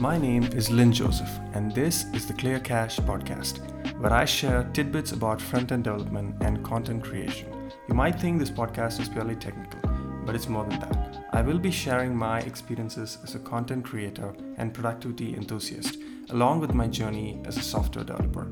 My name is Lynn Joseph, and this is the Clear Cache podcast, where I share tidbits about front end development and content creation. You might think this podcast is purely technical, but it's more than that. I will be sharing my experiences as a content creator and productivity enthusiast, along with my journey as a software developer.